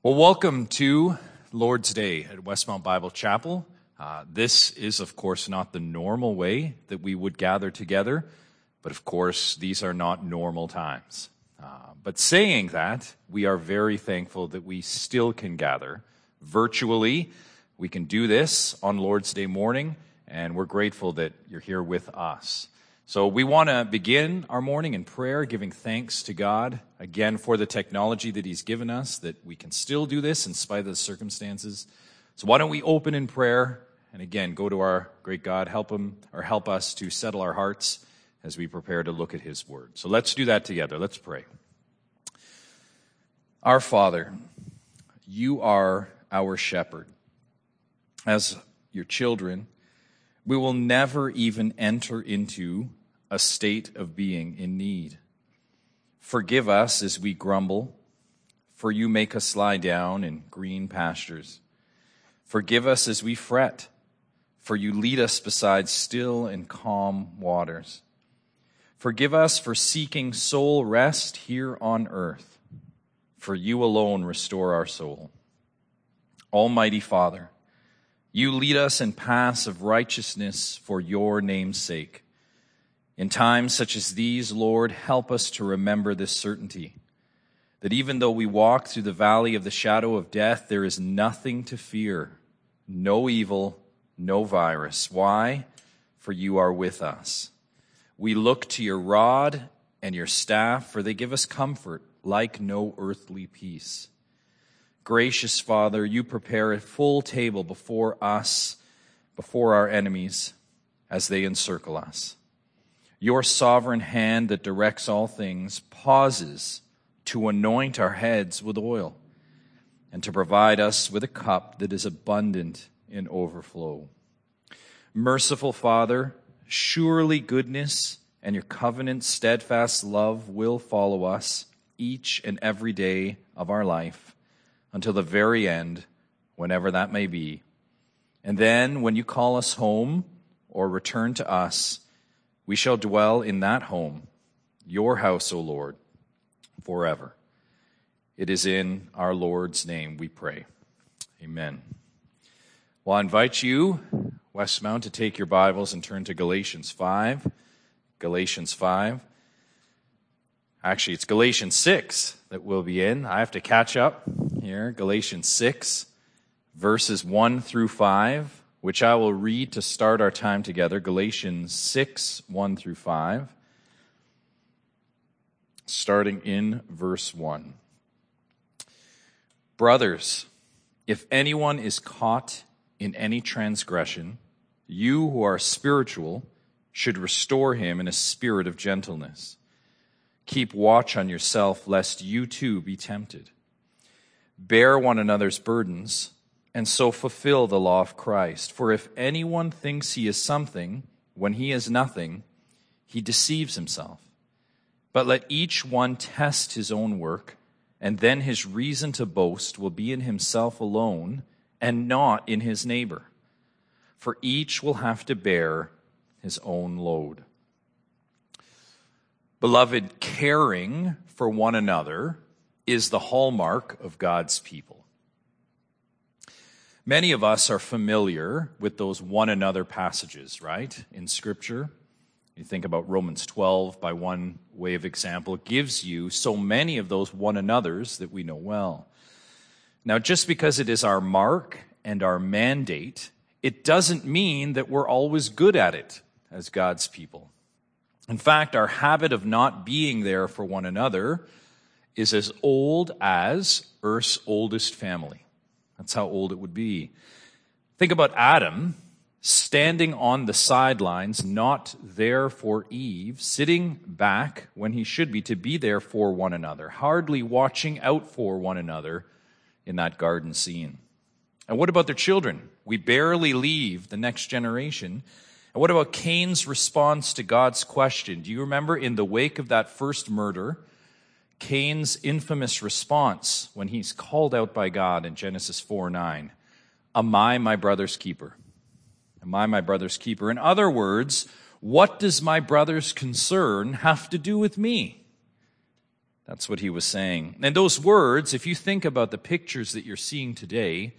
Well, welcome to Lord's Day at Westmount Bible Chapel. Uh, this is, of course, not the normal way that we would gather together, but of course, these are not normal times. Uh, but saying that, we are very thankful that we still can gather virtually. We can do this on Lord's Day morning, and we're grateful that you're here with us. So we want to begin our morning in prayer, giving thanks to God again for the technology that He's given us, that we can still do this in spite of the circumstances. So why don't we open in prayer and again go to our great God, help Him or help us to settle our hearts as we prepare to look at His Word. So let's do that together. Let's pray. Our Father, you are our shepherd. As your children, we will never even enter into a state of being in need. Forgive us as we grumble, for you make us lie down in green pastures. Forgive us as we fret, for you lead us beside still and calm waters. Forgive us for seeking soul rest here on earth, for you alone restore our soul. Almighty Father, you lead us in paths of righteousness for your name's sake. In times such as these, Lord, help us to remember this certainty that even though we walk through the valley of the shadow of death, there is nothing to fear, no evil, no virus. Why? For you are with us. We look to your rod and your staff, for they give us comfort like no earthly peace. Gracious Father, you prepare a full table before us, before our enemies, as they encircle us. Your sovereign hand that directs all things pauses to anoint our heads with oil and to provide us with a cup that is abundant in overflow. Merciful Father, surely goodness and your covenant steadfast love will follow us each and every day of our life until the very end, whenever that may be. And then when you call us home or return to us, we shall dwell in that home, your house, O Lord, forever. It is in our Lord's name we pray. Amen. Well, I invite you, Westmount, to take your Bibles and turn to Galatians 5. Galatians 5. Actually, it's Galatians 6 that we'll be in. I have to catch up here. Galatians 6, verses 1 through 5 which I will read to start our time together Galatians 6 1 through 5, starting in verse 1. Brothers, if anyone is caught in any transgression, you who are spiritual should restore him in a spirit of gentleness. Keep watch on yourself, lest you too be tempted. Bear one another's burdens and so fulfill the law of Christ. For if anyone thinks he is something when he is nothing, he deceives himself. But let each one test his own work, and then his reason to boast will be in himself alone and not in his neighbor. For each will have to bear his own load. Beloved, caring for one another is the hallmark of God's people. Many of us are familiar with those one another passages, right, in Scripture. You think about Romans 12 by one way of example, gives you so many of those one another's that we know well. Now, just because it is our mark and our mandate, it doesn't mean that we're always good at it as God's people. In fact, our habit of not being there for one another is as old as Earth's oldest family. That's how old it would be. Think about Adam standing on the sidelines, not there for Eve, sitting back when he should be to be there for one another, hardly watching out for one another in that garden scene. And what about their children? We barely leave the next generation. And what about Cain's response to God's question? Do you remember in the wake of that first murder, Cain's infamous response when he's called out by God in Genesis 4 9. Am I my brother's keeper? Am I my brother's keeper? In other words, what does my brother's concern have to do with me? That's what he was saying. And those words, if you think about the pictures that you're seeing today,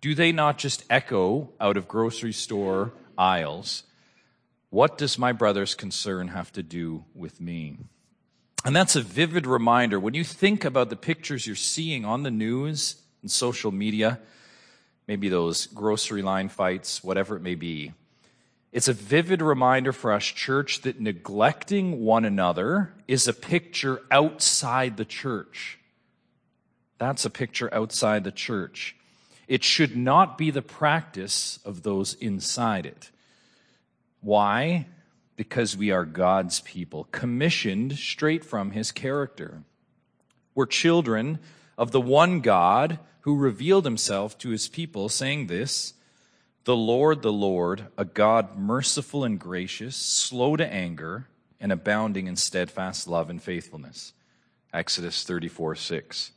do they not just echo out of grocery store aisles? What does my brother's concern have to do with me? And that's a vivid reminder. When you think about the pictures you're seeing on the news and social media, maybe those grocery line fights, whatever it may be, it's a vivid reminder for us, church, that neglecting one another is a picture outside the church. That's a picture outside the church. It should not be the practice of those inside it. Why? Because we are God's people, commissioned straight from his character. We're children of the one God who revealed himself to his people, saying this The Lord, the Lord, a God merciful and gracious, slow to anger, and abounding in steadfast love and faithfulness. Exodus 34 6.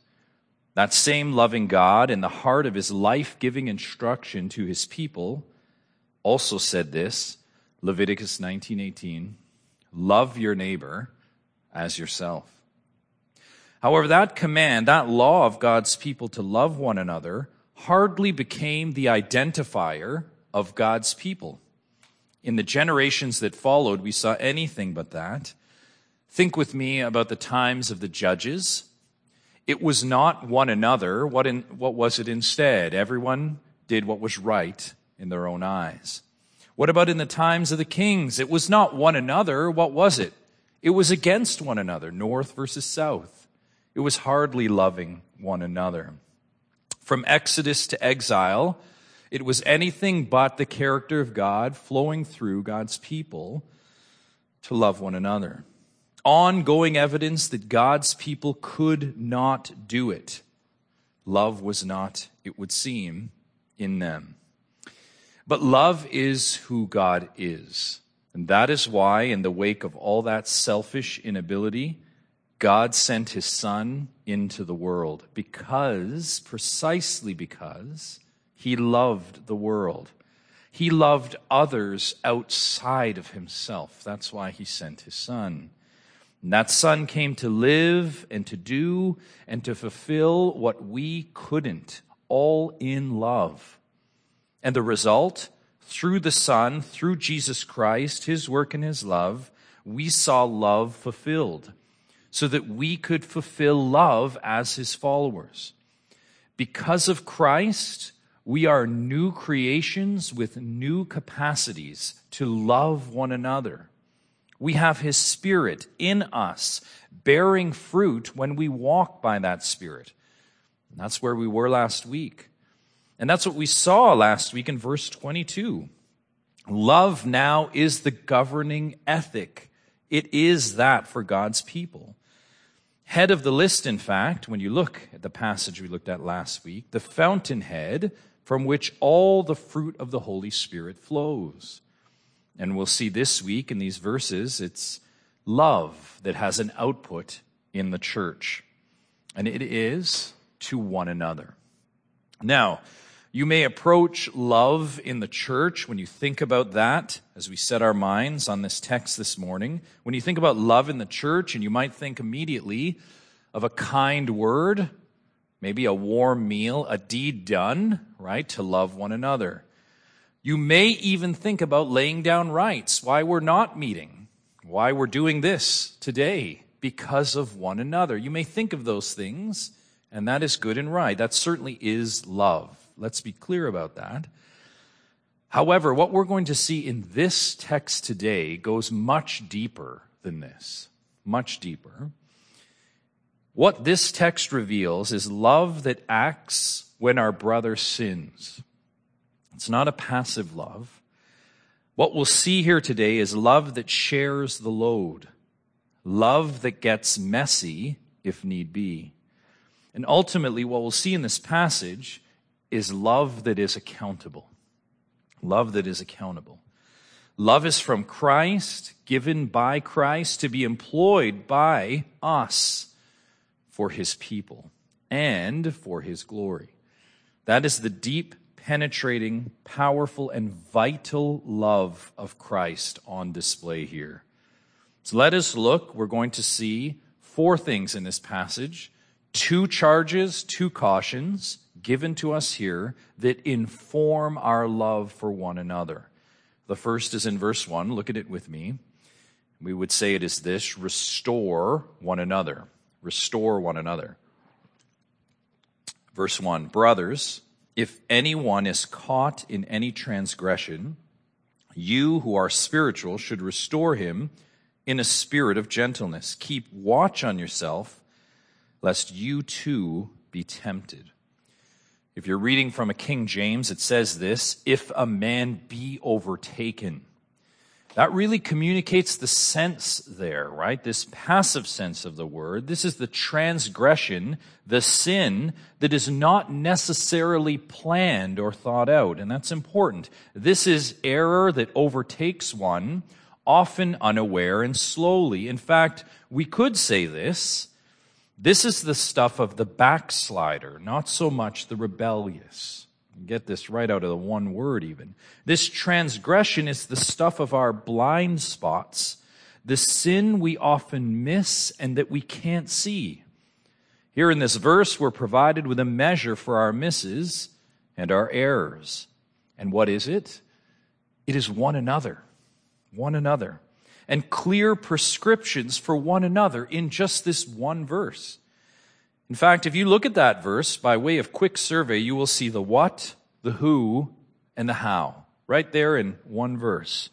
That same loving God, in the heart of his life giving instruction to his people, also said this Leviticus 19:18, love your neighbor as yourself. However, that command, that law of God's people to love one another, hardly became the identifier of God's people. In the generations that followed, we saw anything but that. Think with me about the times of the judges. It was not one another. What, in, what was it instead? Everyone did what was right in their own eyes. What about in the times of the kings? It was not one another. What was it? It was against one another, north versus south. It was hardly loving one another. From Exodus to exile, it was anything but the character of God flowing through God's people to love one another. Ongoing evidence that God's people could not do it. Love was not, it would seem, in them. But love is who God is. And that is why, in the wake of all that selfish inability, God sent his son into the world because, precisely because, he loved the world. He loved others outside of himself. That's why he sent his son. And that son came to live and to do and to fulfill what we couldn't, all in love. And the result, through the Son, through Jesus Christ, his work and his love, we saw love fulfilled so that we could fulfill love as his followers. Because of Christ, we are new creations with new capacities to love one another. We have his spirit in us, bearing fruit when we walk by that spirit. And that's where we were last week. And that's what we saw last week in verse 22. Love now is the governing ethic. It is that for God's people. Head of the list, in fact, when you look at the passage we looked at last week, the fountainhead from which all the fruit of the Holy Spirit flows. And we'll see this week in these verses, it's love that has an output in the church. And it is to one another. Now, you may approach love in the church when you think about that, as we set our minds on this text this morning. When you think about love in the church, and you might think immediately of a kind word, maybe a warm meal, a deed done, right, to love one another. You may even think about laying down rights, why we're not meeting, why we're doing this today, because of one another. You may think of those things, and that is good and right. That certainly is love. Let's be clear about that. However, what we're going to see in this text today goes much deeper than this. Much deeper. What this text reveals is love that acts when our brother sins. It's not a passive love. What we'll see here today is love that shares the load, love that gets messy if need be. And ultimately, what we'll see in this passage is love that is accountable. Love that is accountable. Love is from Christ, given by Christ to be employed by us for his people and for his glory. That is the deep, penetrating, powerful, and vital love of Christ on display here. So let us look. We're going to see four things in this passage two charges, two cautions given to us here that inform our love for one another. The first is in verse 1. Look at it with me. We would say it is this restore one another. Restore one another. Verse 1 Brothers, if anyone is caught in any transgression, you who are spiritual should restore him in a spirit of gentleness. Keep watch on yourself, lest you too be tempted. If you're reading from a King James, it says this if a man be overtaken. That really communicates the sense there, right? This passive sense of the word. This is the transgression, the sin that is not necessarily planned or thought out. And that's important. This is error that overtakes one, often unaware and slowly. In fact, we could say this. This is the stuff of the backslider, not so much the rebellious. Get this right out of the one word, even. This transgression is the stuff of our blind spots, the sin we often miss and that we can't see. Here in this verse, we're provided with a measure for our misses and our errors. And what is it? It is one another. One another. And clear prescriptions for one another in just this one verse. In fact, if you look at that verse by way of quick survey, you will see the what, the who, and the how, right there in one verse.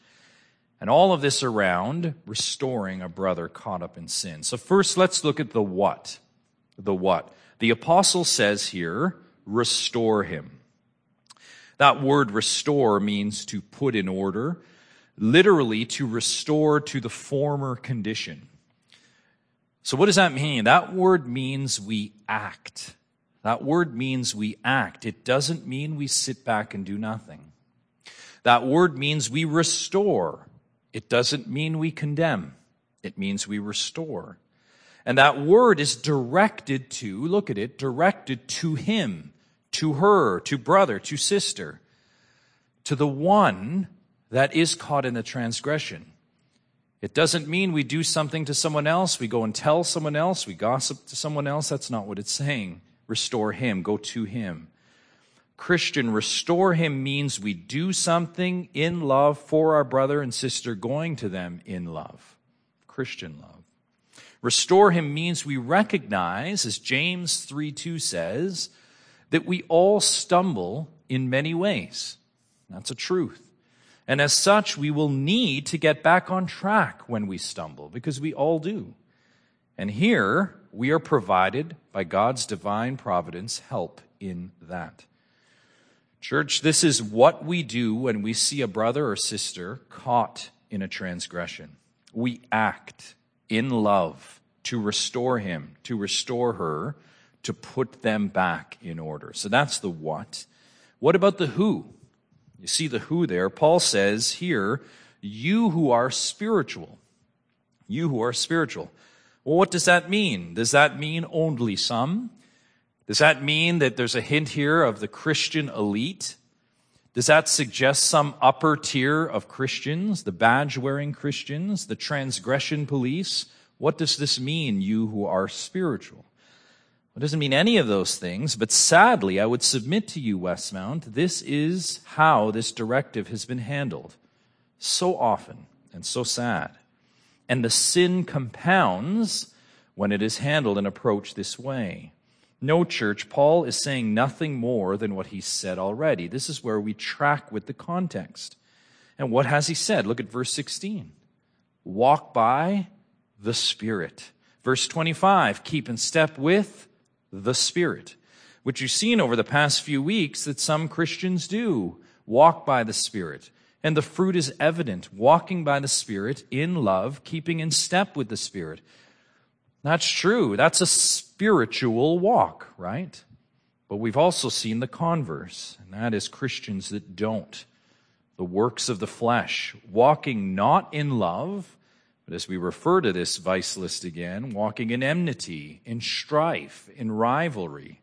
And all of this around restoring a brother caught up in sin. So first, let's look at the what. The what. The apostle says here, restore him. That word restore means to put in order, literally to restore to the former condition. So, what does that mean? That word means we act. That word means we act. It doesn't mean we sit back and do nothing. That word means we restore. It doesn't mean we condemn. It means we restore. And that word is directed to, look at it, directed to him, to her, to brother, to sister, to the one that is caught in the transgression. It doesn't mean we do something to someone else, we go and tell someone else, we gossip to someone else. That's not what it's saying. Restore him, go to him. Christian, restore him means we do something in love for our brother and sister, going to them in love. Christian love. Restore him means we recognize, as James 3 2 says, that we all stumble in many ways. That's a truth. And as such, we will need to get back on track when we stumble, because we all do. And here, we are provided by God's divine providence help in that. Church, this is what we do when we see a brother or sister caught in a transgression. We act in love to restore him, to restore her, to put them back in order. So that's the what. What about the who? You see the who there. Paul says here, you who are spiritual. You who are spiritual. Well, what does that mean? Does that mean only some? Does that mean that there's a hint here of the Christian elite? Does that suggest some upper tier of Christians, the badge wearing Christians, the transgression police? What does this mean, you who are spiritual? It doesn't mean any of those things, but sadly, I would submit to you, Westmount, this is how this directive has been handled so often and so sad. And the sin compounds when it is handled and approached this way. No, church, Paul is saying nothing more than what he said already. This is where we track with the context. And what has he said? Look at verse 16. Walk by the Spirit. Verse 25, keep in step with the Spirit, which you've seen over the past few weeks that some Christians do walk by the Spirit. And the fruit is evident, walking by the Spirit in love, keeping in step with the Spirit. That's true. That's a spiritual walk, right? But we've also seen the converse, and that is Christians that don't. The works of the flesh, walking not in love, but as we refer to this vice list again, walking in enmity, in strife, in rivalry.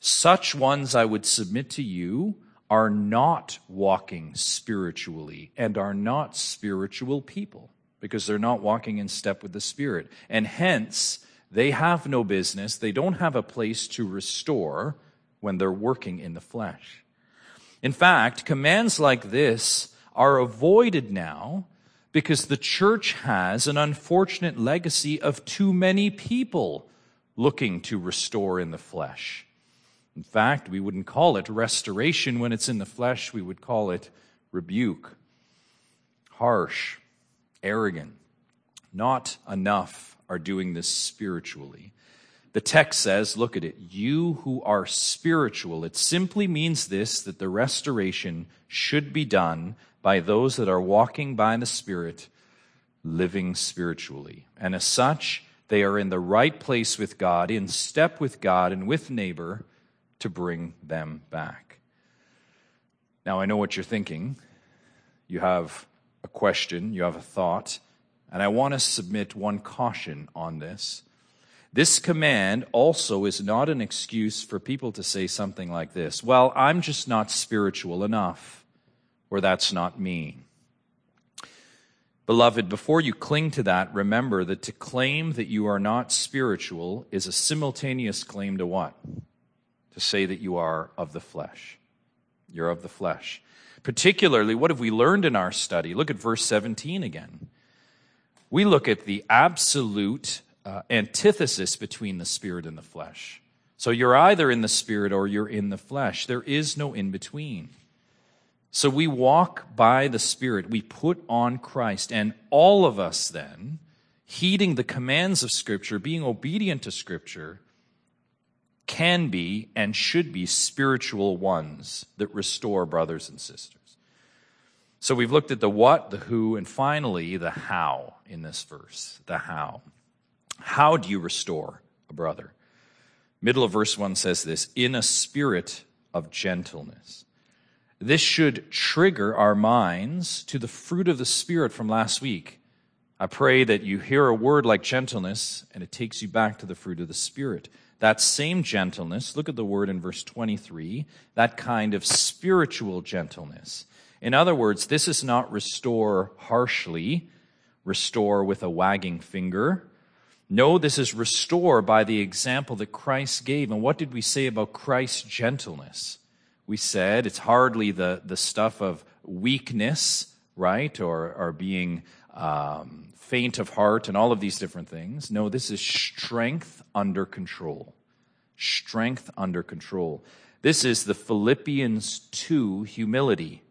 Such ones I would submit to you are not walking spiritually and are not spiritual people. because they're not walking in step with the Spirit. And hence, they have no business, they don't have a place to restore when they're working in the flesh. In fact, commands like this are avoided now because the church has an unfortunate legacy of too many people looking to restore in the flesh. In fact, we wouldn't call it restoration when it's in the flesh, we would call it rebuke. Harsh, arrogant. Not enough are doing this spiritually. The text says, look at it, you who are spiritual. It simply means this that the restoration should be done by those that are walking by the Spirit, living spiritually. And as such, they are in the right place with God, in step with God and with neighbor to bring them back. Now, I know what you're thinking. You have a question, you have a thought, and I want to submit one caution on this. This command also is not an excuse for people to say something like this Well, I'm just not spiritual enough, or that's not me. Beloved, before you cling to that, remember that to claim that you are not spiritual is a simultaneous claim to what? To say that you are of the flesh. You're of the flesh. Particularly, what have we learned in our study? Look at verse 17 again. We look at the absolute uh, antithesis between the spirit and the flesh. So you're either in the spirit or you're in the flesh. There is no in between. So we walk by the Spirit, we put on Christ, and all of us then, heeding the commands of Scripture, being obedient to Scripture, can be and should be spiritual ones that restore brothers and sisters. So we've looked at the what, the who, and finally the how in this verse. The how. How do you restore a brother? Middle of verse 1 says this in a spirit of gentleness. This should trigger our minds to the fruit of the Spirit from last week. I pray that you hear a word like gentleness and it takes you back to the fruit of the Spirit. That same gentleness, look at the word in verse 23, that kind of spiritual gentleness. In other words, this is not restore harshly, restore with a wagging finger. No, this is restore by the example that Christ gave. And what did we say about Christ's gentleness? We said it's hardly the, the stuff of weakness, right? Or, or being um, faint of heart and all of these different things. No, this is strength under control. Strength under control. This is the Philippians 2 humility.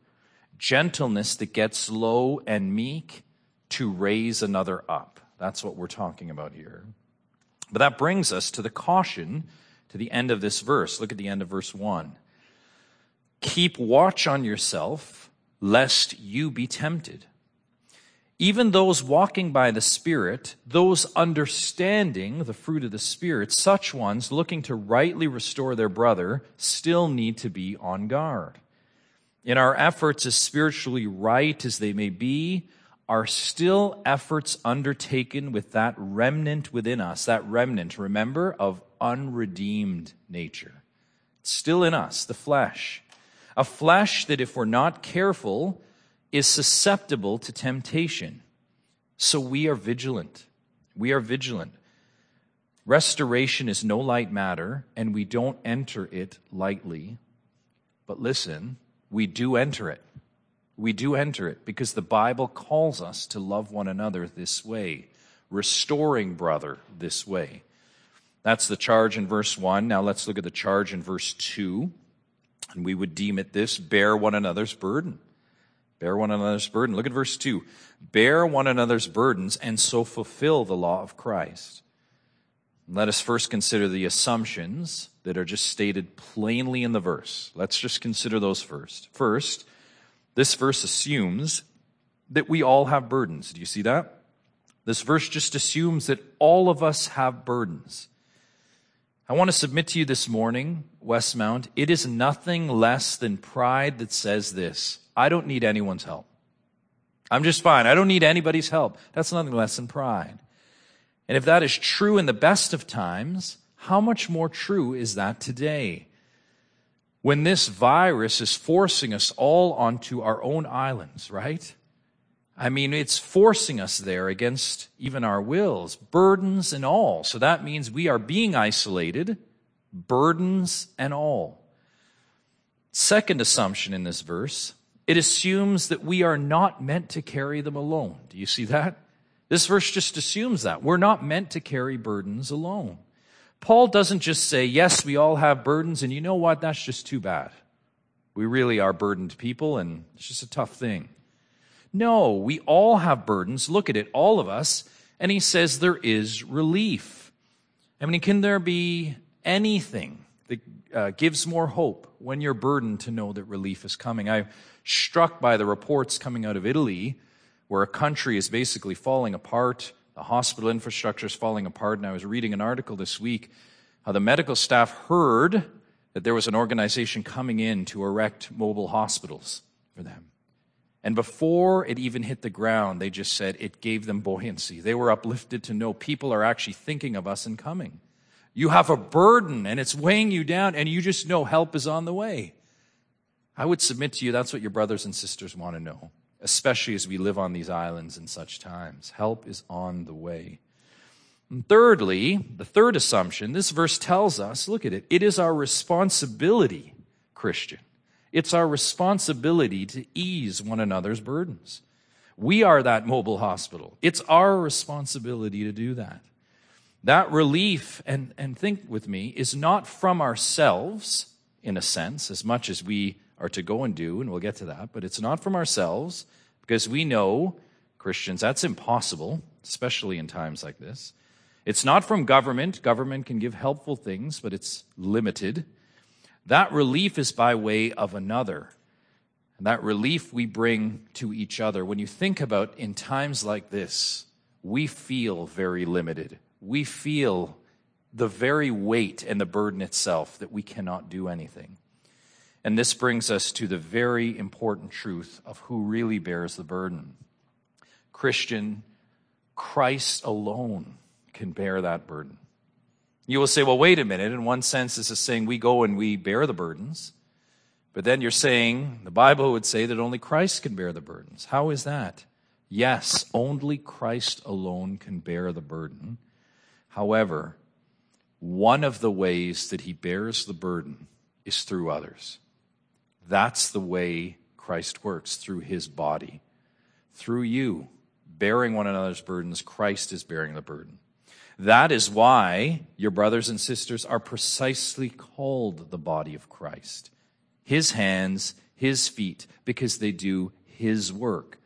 Gentleness that gets low and meek to raise another up. That's what we're talking about here. But that brings us to the caution to the end of this verse. Look at the end of verse 1. Keep watch on yourself, lest you be tempted. Even those walking by the Spirit, those understanding the fruit of the Spirit, such ones looking to rightly restore their brother, still need to be on guard. In our efforts, as spiritually right as they may be, are still efforts undertaken with that remnant within us, that remnant, remember, of unredeemed nature. It's still in us, the flesh. A flesh that, if we're not careful, is susceptible to temptation. So we are vigilant. We are vigilant. Restoration is no light matter, and we don't enter it lightly. But listen, we do enter it. We do enter it because the Bible calls us to love one another this way, restoring brother this way. That's the charge in verse 1. Now let's look at the charge in verse 2. And we would deem it this bear one another's burden. Bear one another's burden. Look at verse 2. Bear one another's burdens and so fulfill the law of Christ. Let us first consider the assumptions that are just stated plainly in the verse. Let's just consider those first. First, this verse assumes that we all have burdens. Do you see that? This verse just assumes that all of us have burdens. I want to submit to you this morning, Westmount, it is nothing less than pride that says this I don't need anyone's help. I'm just fine. I don't need anybody's help. That's nothing less than pride. And if that is true in the best of times, how much more true is that today? When this virus is forcing us all onto our own islands, right? I mean, it's forcing us there against even our wills, burdens and all. So that means we are being isolated, burdens and all. Second assumption in this verse, it assumes that we are not meant to carry them alone. Do you see that? This verse just assumes that. We're not meant to carry burdens alone. Paul doesn't just say, yes, we all have burdens, and you know what? That's just too bad. We really are burdened people, and it's just a tough thing. No, we all have burdens. Look at it, all of us. And he says there is relief. I mean, can there be anything that uh, gives more hope when you're burdened to know that relief is coming? I'm struck by the reports coming out of Italy where a country is basically falling apart. The hospital infrastructure is falling apart. And I was reading an article this week how the medical staff heard that there was an organization coming in to erect mobile hospitals for them. And before it even hit the ground, they just said it gave them buoyancy. They were uplifted to know people are actually thinking of us and coming. You have a burden and it's weighing you down, and you just know help is on the way. I would submit to you that's what your brothers and sisters want to know, especially as we live on these islands in such times. Help is on the way. And thirdly, the third assumption, this verse tells us look at it, it is our responsibility, Christian it's our responsibility to ease one another's burdens. We are that mobile hospital. It's our responsibility to do that. That relief, and, and think with me, is not from ourselves, in a sense, as much as we are to go and do, and we'll get to that, but it's not from ourselves because we know, Christians, that's impossible, especially in times like this. It's not from government. Government can give helpful things, but it's limited. That relief is by way of another. And that relief we bring to each other. When you think about in times like this, we feel very limited. We feel the very weight and the burden itself that we cannot do anything. And this brings us to the very important truth of who really bears the burden. Christian, Christ alone can bear that burden. You will say, well, wait a minute. In one sense, this is saying we go and we bear the burdens. But then you're saying, the Bible would say that only Christ can bear the burdens. How is that? Yes, only Christ alone can bear the burden. However, one of the ways that he bears the burden is through others. That's the way Christ works, through his body. Through you, bearing one another's burdens, Christ is bearing the burden. That is why your brothers and sisters are precisely called the body of Christ. His hands, his feet, because they do his work.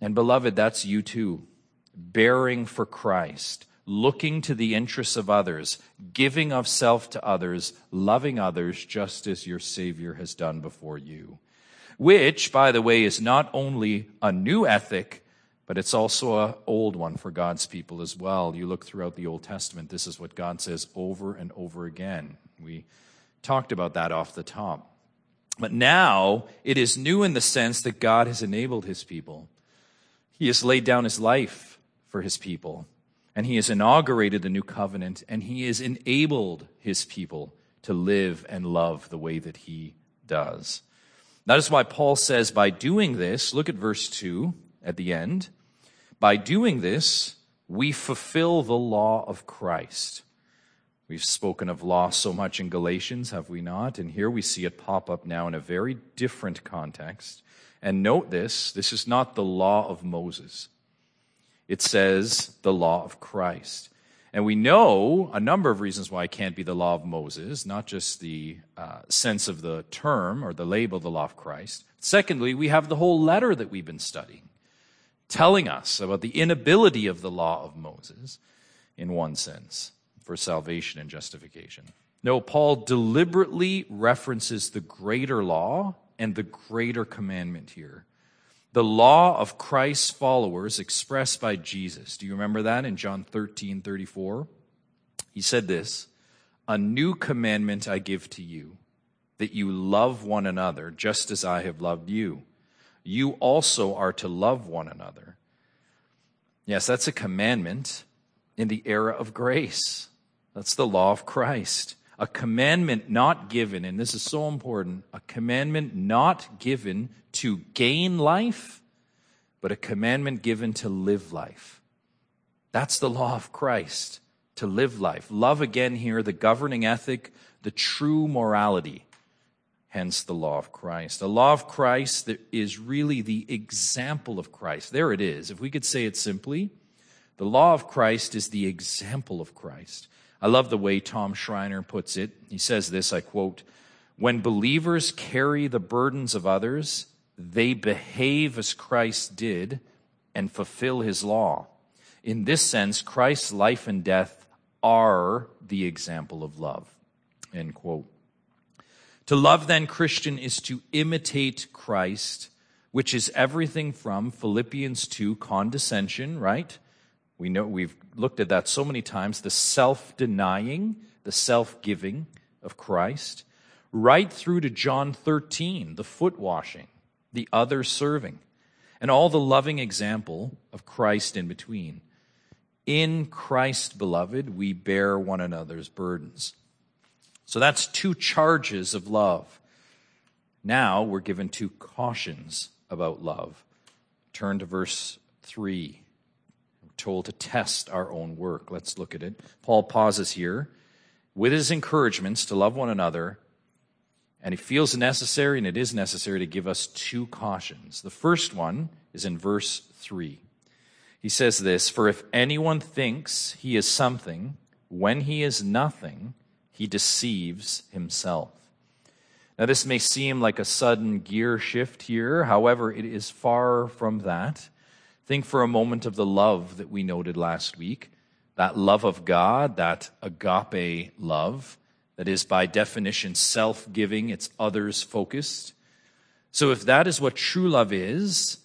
And beloved, that's you too. Bearing for Christ, looking to the interests of others, giving of self to others, loving others just as your Savior has done before you. Which, by the way, is not only a new ethic, but it's also an old one for God's people as well. You look throughout the Old Testament, this is what God says over and over again. We talked about that off the top. But now it is new in the sense that God has enabled his people. He has laid down his life for his people, and he has inaugurated the new covenant, and he has enabled his people to live and love the way that he does. That is why Paul says, by doing this, look at verse 2 at the end. By doing this, we fulfill the law of Christ. We've spoken of law so much in Galatians, have we not? And here we see it pop up now in a very different context. And note this this is not the law of Moses, it says the law of Christ. And we know a number of reasons why it can't be the law of Moses, not just the uh, sense of the term or the label, the law of Christ. Secondly, we have the whole letter that we've been studying telling us about the inability of the law of Moses, in one sense, for salvation and justification. No, Paul deliberately references the greater law and the greater commandment here. The law of Christ's followers expressed by Jesus. Do you remember that in John 13 34? He said this A new commandment I give to you, that you love one another just as I have loved you you also are to love one another. Yes, that's a commandment in the era of grace. That's the law of Christ. A commandment not given, and this is so important, a commandment not given to gain life, but a commandment given to live life. That's the law of Christ, to live life. Love again here, the governing ethic, the true morality. Hence the law of Christ. The law of Christ is really the example of Christ. There it is. If we could say it simply, the law of Christ is the example of Christ. I love the way Tom Schreiner puts it. He says this, I quote, when believers carry the burdens of others, they behave as Christ did and fulfill his law. In this sense, Christ's life and death are the example of love. End quote. To love, then, Christian, is to imitate Christ, which is everything from Philippians 2, condescension, right? We know we've looked at that so many times the self denying, the self giving of Christ, right through to John 13, the foot washing, the other serving, and all the loving example of Christ in between. In Christ, beloved, we bear one another's burdens. So that's two charges of love. Now we're given two cautions about love. Turn to verse 3 We're told to test our own work. Let's look at it. Paul pauses here with his encouragements to love one another, and he feels necessary, and it is necessary, to give us two cautions. The first one is in verse 3. He says this For if anyone thinks he is something, when he is nothing, he deceives himself. Now, this may seem like a sudden gear shift here. However, it is far from that. Think for a moment of the love that we noted last week that love of God, that agape love, that is by definition self giving, it's others focused. So, if that is what true love is,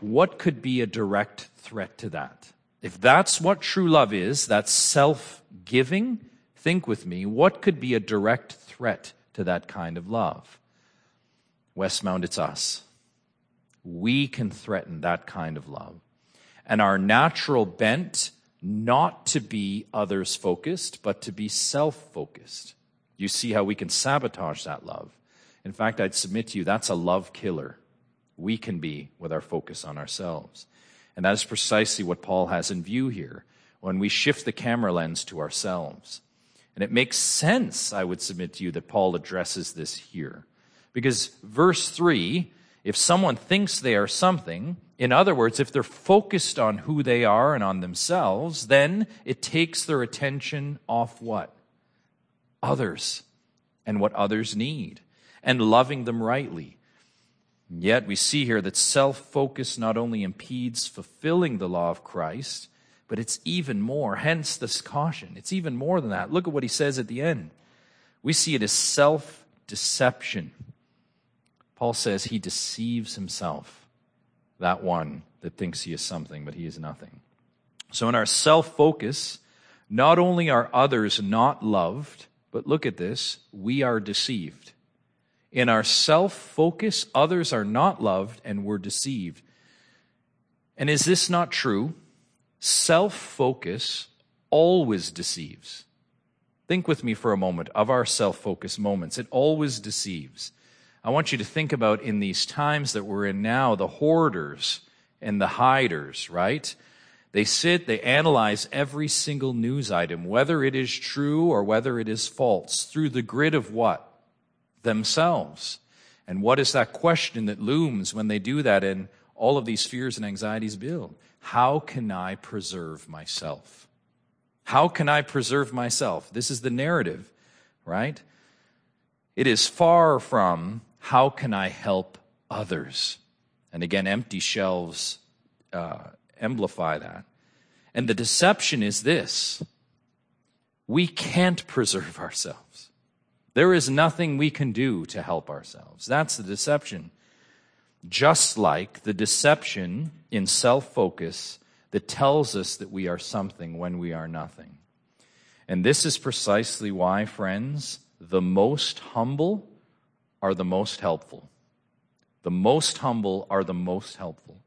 what could be a direct threat to that? If that's what true love is, that's self giving, think with me, what could be a direct threat to that kind of love? Westmount, it's us. We can threaten that kind of love and our natural bent not to be others focused, but to be self focused. You see how we can sabotage that love. In fact, I'd submit to you that's a love killer. We can be with our focus on ourselves. And that is precisely what Paul has in view here when we shift the camera lens to ourselves. And it makes sense, I would submit to you, that Paul addresses this here. Because verse 3 if someone thinks they are something, in other words, if they're focused on who they are and on themselves, then it takes their attention off what? Others and what others need and loving them rightly. Yet we see here that self focus not only impedes fulfilling the law of Christ, but it's even more. Hence this caution. It's even more than that. Look at what he says at the end. We see it as self deception. Paul says he deceives himself, that one that thinks he is something, but he is nothing. So in our self focus, not only are others not loved, but look at this, we are deceived. In our self focus, others are not loved and we're deceived. And is this not true? Self focus always deceives. Think with me for a moment of our self focus moments. It always deceives. I want you to think about in these times that we're in now, the hoarders and the hiders, right? They sit, they analyze every single news item, whether it is true or whether it is false, through the grid of what? Themselves. And what is that question that looms when they do that and all of these fears and anxieties build? How can I preserve myself? How can I preserve myself? This is the narrative, right? It is far from how can I help others? And again, empty shelves uh, amplify that. And the deception is this we can't preserve ourselves. There is nothing we can do to help ourselves. That's the deception. Just like the deception in self focus that tells us that we are something when we are nothing. And this is precisely why, friends, the most humble are the most helpful. The most humble are the most helpful.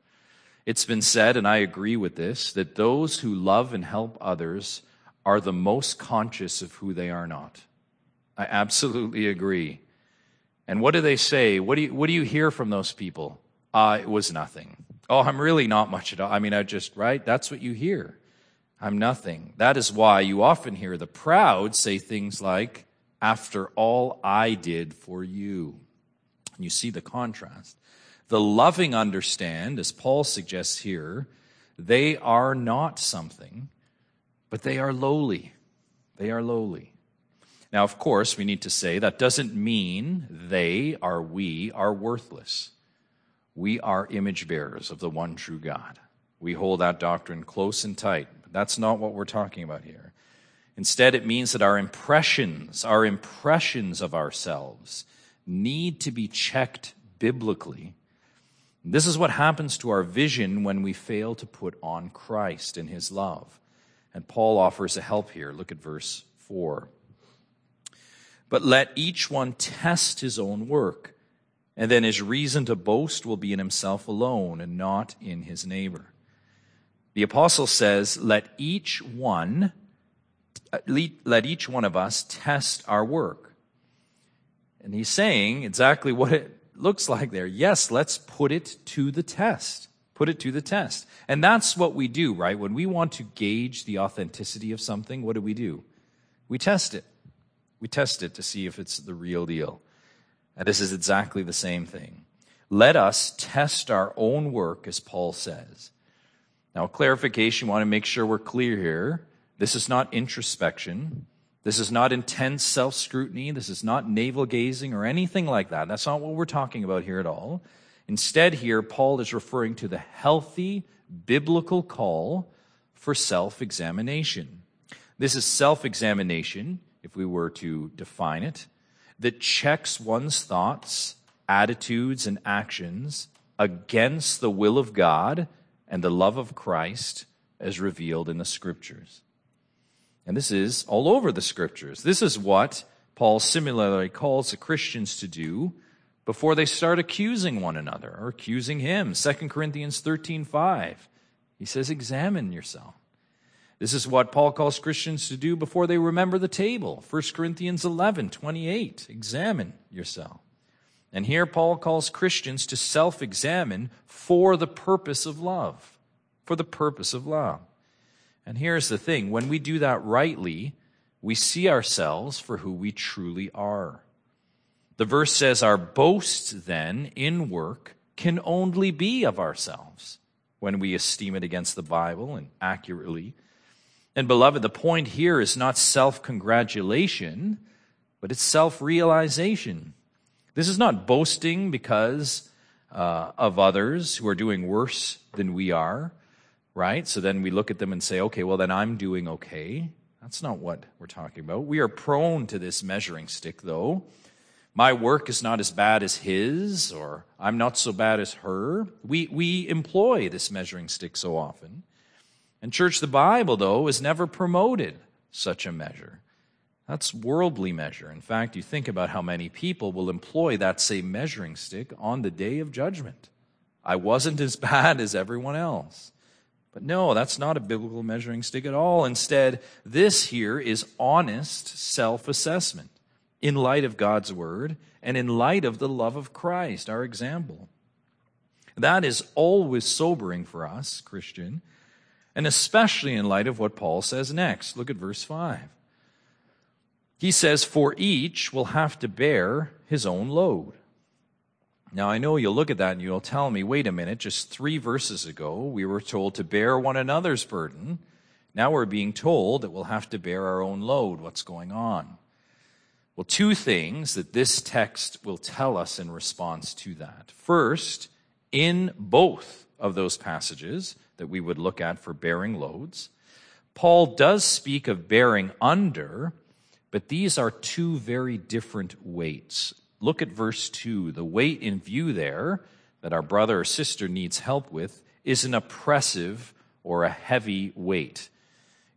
It's been said, and I agree with this, that those who love and help others are the most conscious of who they are not. I absolutely agree. And what do they say? What do you, what do you hear from those people? Uh, it was nothing. Oh, I'm really not much at all. I mean, I just, right? That's what you hear. I'm nothing. That is why you often hear the proud say things like, after all I did for you. And you see the contrast. The loving understand, as Paul suggests here, they are not something, but they are lowly. They are lowly. Now, of course, we need to say that doesn't mean they are we are worthless. We are image bearers of the one true God. We hold that doctrine close and tight. But that's not what we're talking about here. Instead, it means that our impressions, our impressions of ourselves, need to be checked biblically. This is what happens to our vision when we fail to put on Christ and his love. And Paul offers a help here. Look at verse 4. But let each one test his own work, and then his reason to boast will be in himself alone and not in his neighbor. The apostle says, Let each one, let each one of us test our work. And he's saying exactly what it looks like there. Yes, let's put it to the test. Put it to the test. And that's what we do, right? When we want to gauge the authenticity of something, what do we do? We test it. We test it to see if it's the real deal. And this is exactly the same thing. Let us test our own work, as Paul says. Now, clarification, want to make sure we're clear here. This is not introspection. This is not intense self scrutiny. This is not navel gazing or anything like that. That's not what we're talking about here at all. Instead, here, Paul is referring to the healthy biblical call for self examination. This is self examination if we were to define it, that checks one's thoughts, attitudes, and actions against the will of God and the love of Christ as revealed in the Scriptures. And this is all over the Scriptures. This is what Paul similarly calls the Christians to do before they start accusing one another or accusing him. 2 Corinthians 13 5. He says, Examine yourself. This is what Paul calls Christians to do before they remember the table. 1 Corinthians 11, 28. Examine yourself. And here Paul calls Christians to self examine for the purpose of love. For the purpose of love. And here's the thing when we do that rightly, we see ourselves for who we truly are. The verse says, Our boast then in work can only be of ourselves when we esteem it against the Bible and accurately and beloved, the point here is not self congratulation, but it's self realization. This is not boasting because uh, of others who are doing worse than we are, right? So then we look at them and say, okay, well, then I'm doing okay. That's not what we're talking about. We are prone to this measuring stick, though. My work is not as bad as his, or I'm not so bad as her. We, we employ this measuring stick so often. And, church, the Bible, though, has never promoted such a measure. That's worldly measure. In fact, you think about how many people will employ that same measuring stick on the day of judgment. I wasn't as bad as everyone else. But no, that's not a biblical measuring stick at all. Instead, this here is honest self assessment in light of God's word and in light of the love of Christ, our example. That is always sobering for us, Christian, and especially in light of what Paul says next. Look at verse 5. He says, For each will have to bear his own load. Now, I know you'll look at that and you'll tell me, wait a minute, just three verses ago, we were told to bear one another's burden. Now we're being told that we'll have to bear our own load. What's going on? Well, two things that this text will tell us in response to that. First, in both of those passages, that we would look at for bearing loads. Paul does speak of bearing under, but these are two very different weights. Look at verse 2. The weight in view there that our brother or sister needs help with is an oppressive or a heavy weight.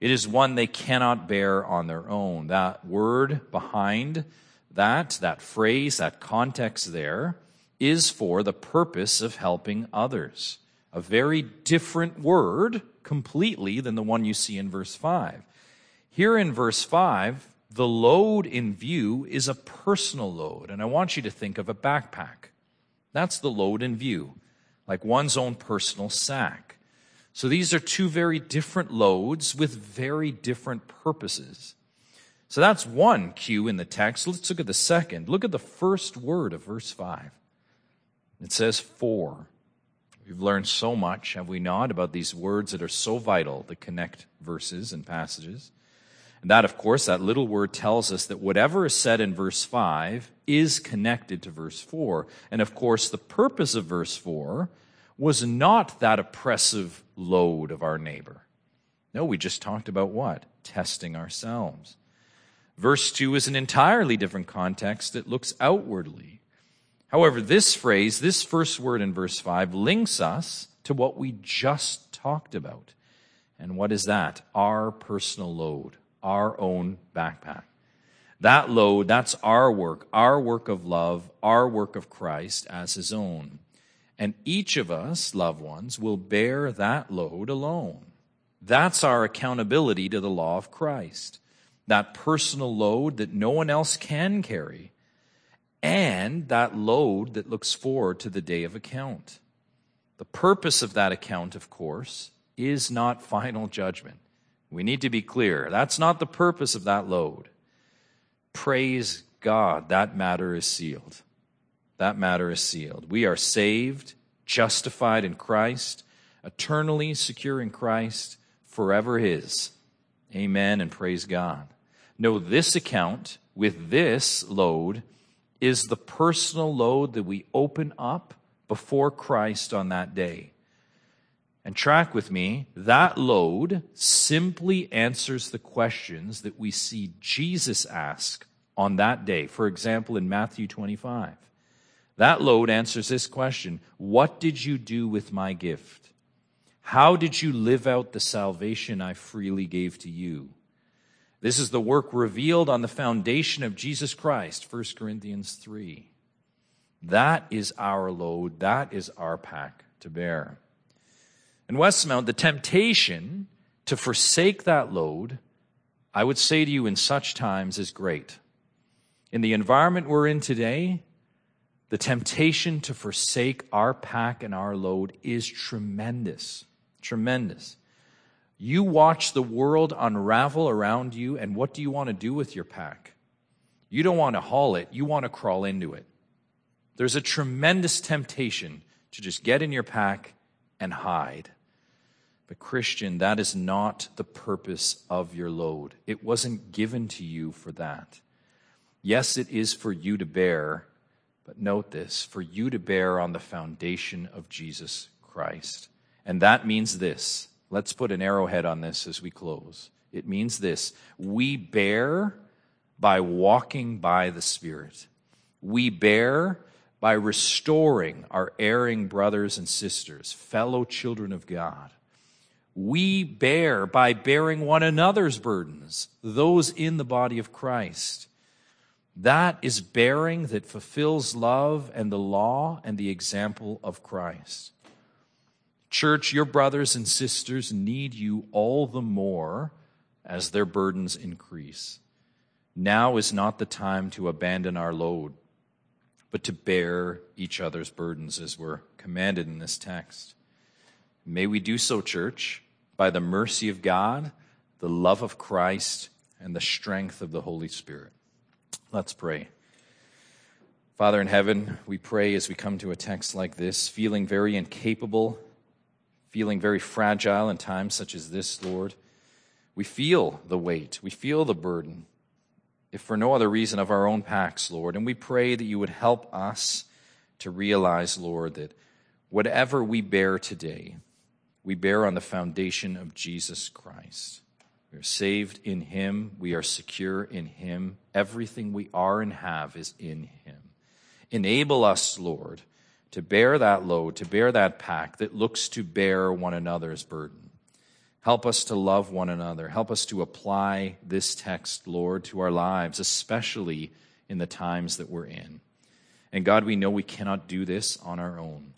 It is one they cannot bear on their own. That word behind that, that phrase, that context there, is for the purpose of helping others a very different word completely than the one you see in verse 5. Here in verse 5, the load in view is a personal load, and I want you to think of a backpack. That's the load in view. like one's own personal sack. So these are two very different loads with very different purposes. So that's one cue in the text. Let's look at the second. Look at the first word of verse 5. It says for. We've learned so much, have we not, about these words that are so vital that connect verses and passages. And that, of course, that little word tells us that whatever is said in verse 5 is connected to verse 4. And of course, the purpose of verse 4 was not that oppressive load of our neighbor. No, we just talked about what? Testing ourselves. Verse 2 is an entirely different context that looks outwardly. However, this phrase, this first word in verse 5, links us to what we just talked about. And what is that? Our personal load, our own backpack. That load, that's our work, our work of love, our work of Christ as his own. And each of us, loved ones, will bear that load alone. That's our accountability to the law of Christ. That personal load that no one else can carry. And that load that looks forward to the day of account. The purpose of that account, of course, is not final judgment. We need to be clear. That's not the purpose of that load. Praise God, that matter is sealed that matter is sealed. We are saved, justified in Christ, eternally secure in Christ, forever His. Amen and praise God. No, this account with this load is the personal load that we open up before Christ on that day. And track with me, that load simply answers the questions that we see Jesus ask on that day. For example, in Matthew 25. That load answers this question What did you do with my gift? How did you live out the salvation I freely gave to you? This is the work revealed on the foundation of Jesus Christ, 1 Corinthians 3. That is our load. That is our pack to bear. In Westmount, the temptation to forsake that load, I would say to you in such times, is great. In the environment we're in today, the temptation to forsake our pack and our load is tremendous. Tremendous. You watch the world unravel around you, and what do you want to do with your pack? You don't want to haul it, you want to crawl into it. There's a tremendous temptation to just get in your pack and hide. But, Christian, that is not the purpose of your load. It wasn't given to you for that. Yes, it is for you to bear, but note this for you to bear on the foundation of Jesus Christ. And that means this. Let's put an arrowhead on this as we close. It means this we bear by walking by the Spirit. We bear by restoring our erring brothers and sisters, fellow children of God. We bear by bearing one another's burdens, those in the body of Christ. That is bearing that fulfills love and the law and the example of Christ. Church, your brothers and sisters need you all the more as their burdens increase. Now is not the time to abandon our load, but to bear each other's burdens as we're commanded in this text. May we do so, church, by the mercy of God, the love of Christ, and the strength of the Holy Spirit. Let's pray. Father in heaven, we pray as we come to a text like this, feeling very incapable, feeling very fragile in times such as this, Lord. We feel the weight, we feel the burden, if for no other reason of our own packs, Lord. And we pray that you would help us to realize, Lord, that whatever we bear today, we bear on the foundation of Jesus Christ. We are saved in Him. We are secure in Him. Everything we are and have is in Him. Enable us, Lord, to bear that load, to bear that pack that looks to bear one another's burden. Help us to love one another. Help us to apply this text, Lord, to our lives, especially in the times that we're in. And God, we know we cannot do this on our own.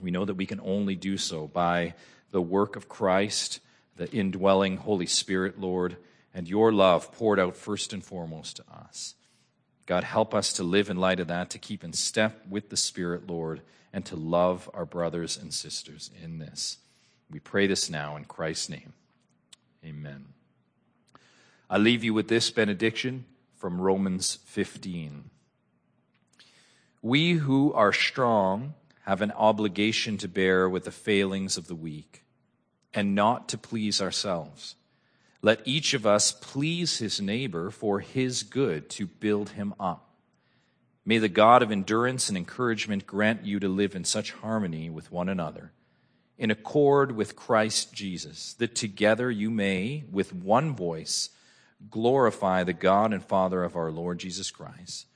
We know that we can only do so by the work of Christ the indwelling Holy Spirit, Lord, and your love poured out first and foremost to us. God, help us to live in light of that, to keep in step with the Spirit, Lord, and to love our brothers and sisters in this. We pray this now in Christ's name. Amen. I leave you with this benediction from Romans 15. We who are strong have an obligation to bear with the failings of the weak and not to please ourselves. Let each of us please his neighbor for his good to build him up. May the God of endurance and encouragement grant you to live in such harmony with one another, in accord with Christ Jesus, that together you may, with one voice, glorify the God and Father of our Lord Jesus Christ.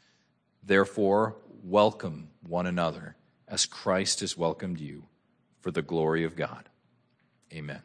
Therefore, welcome one another as Christ has welcomed you for the glory of God. Amen.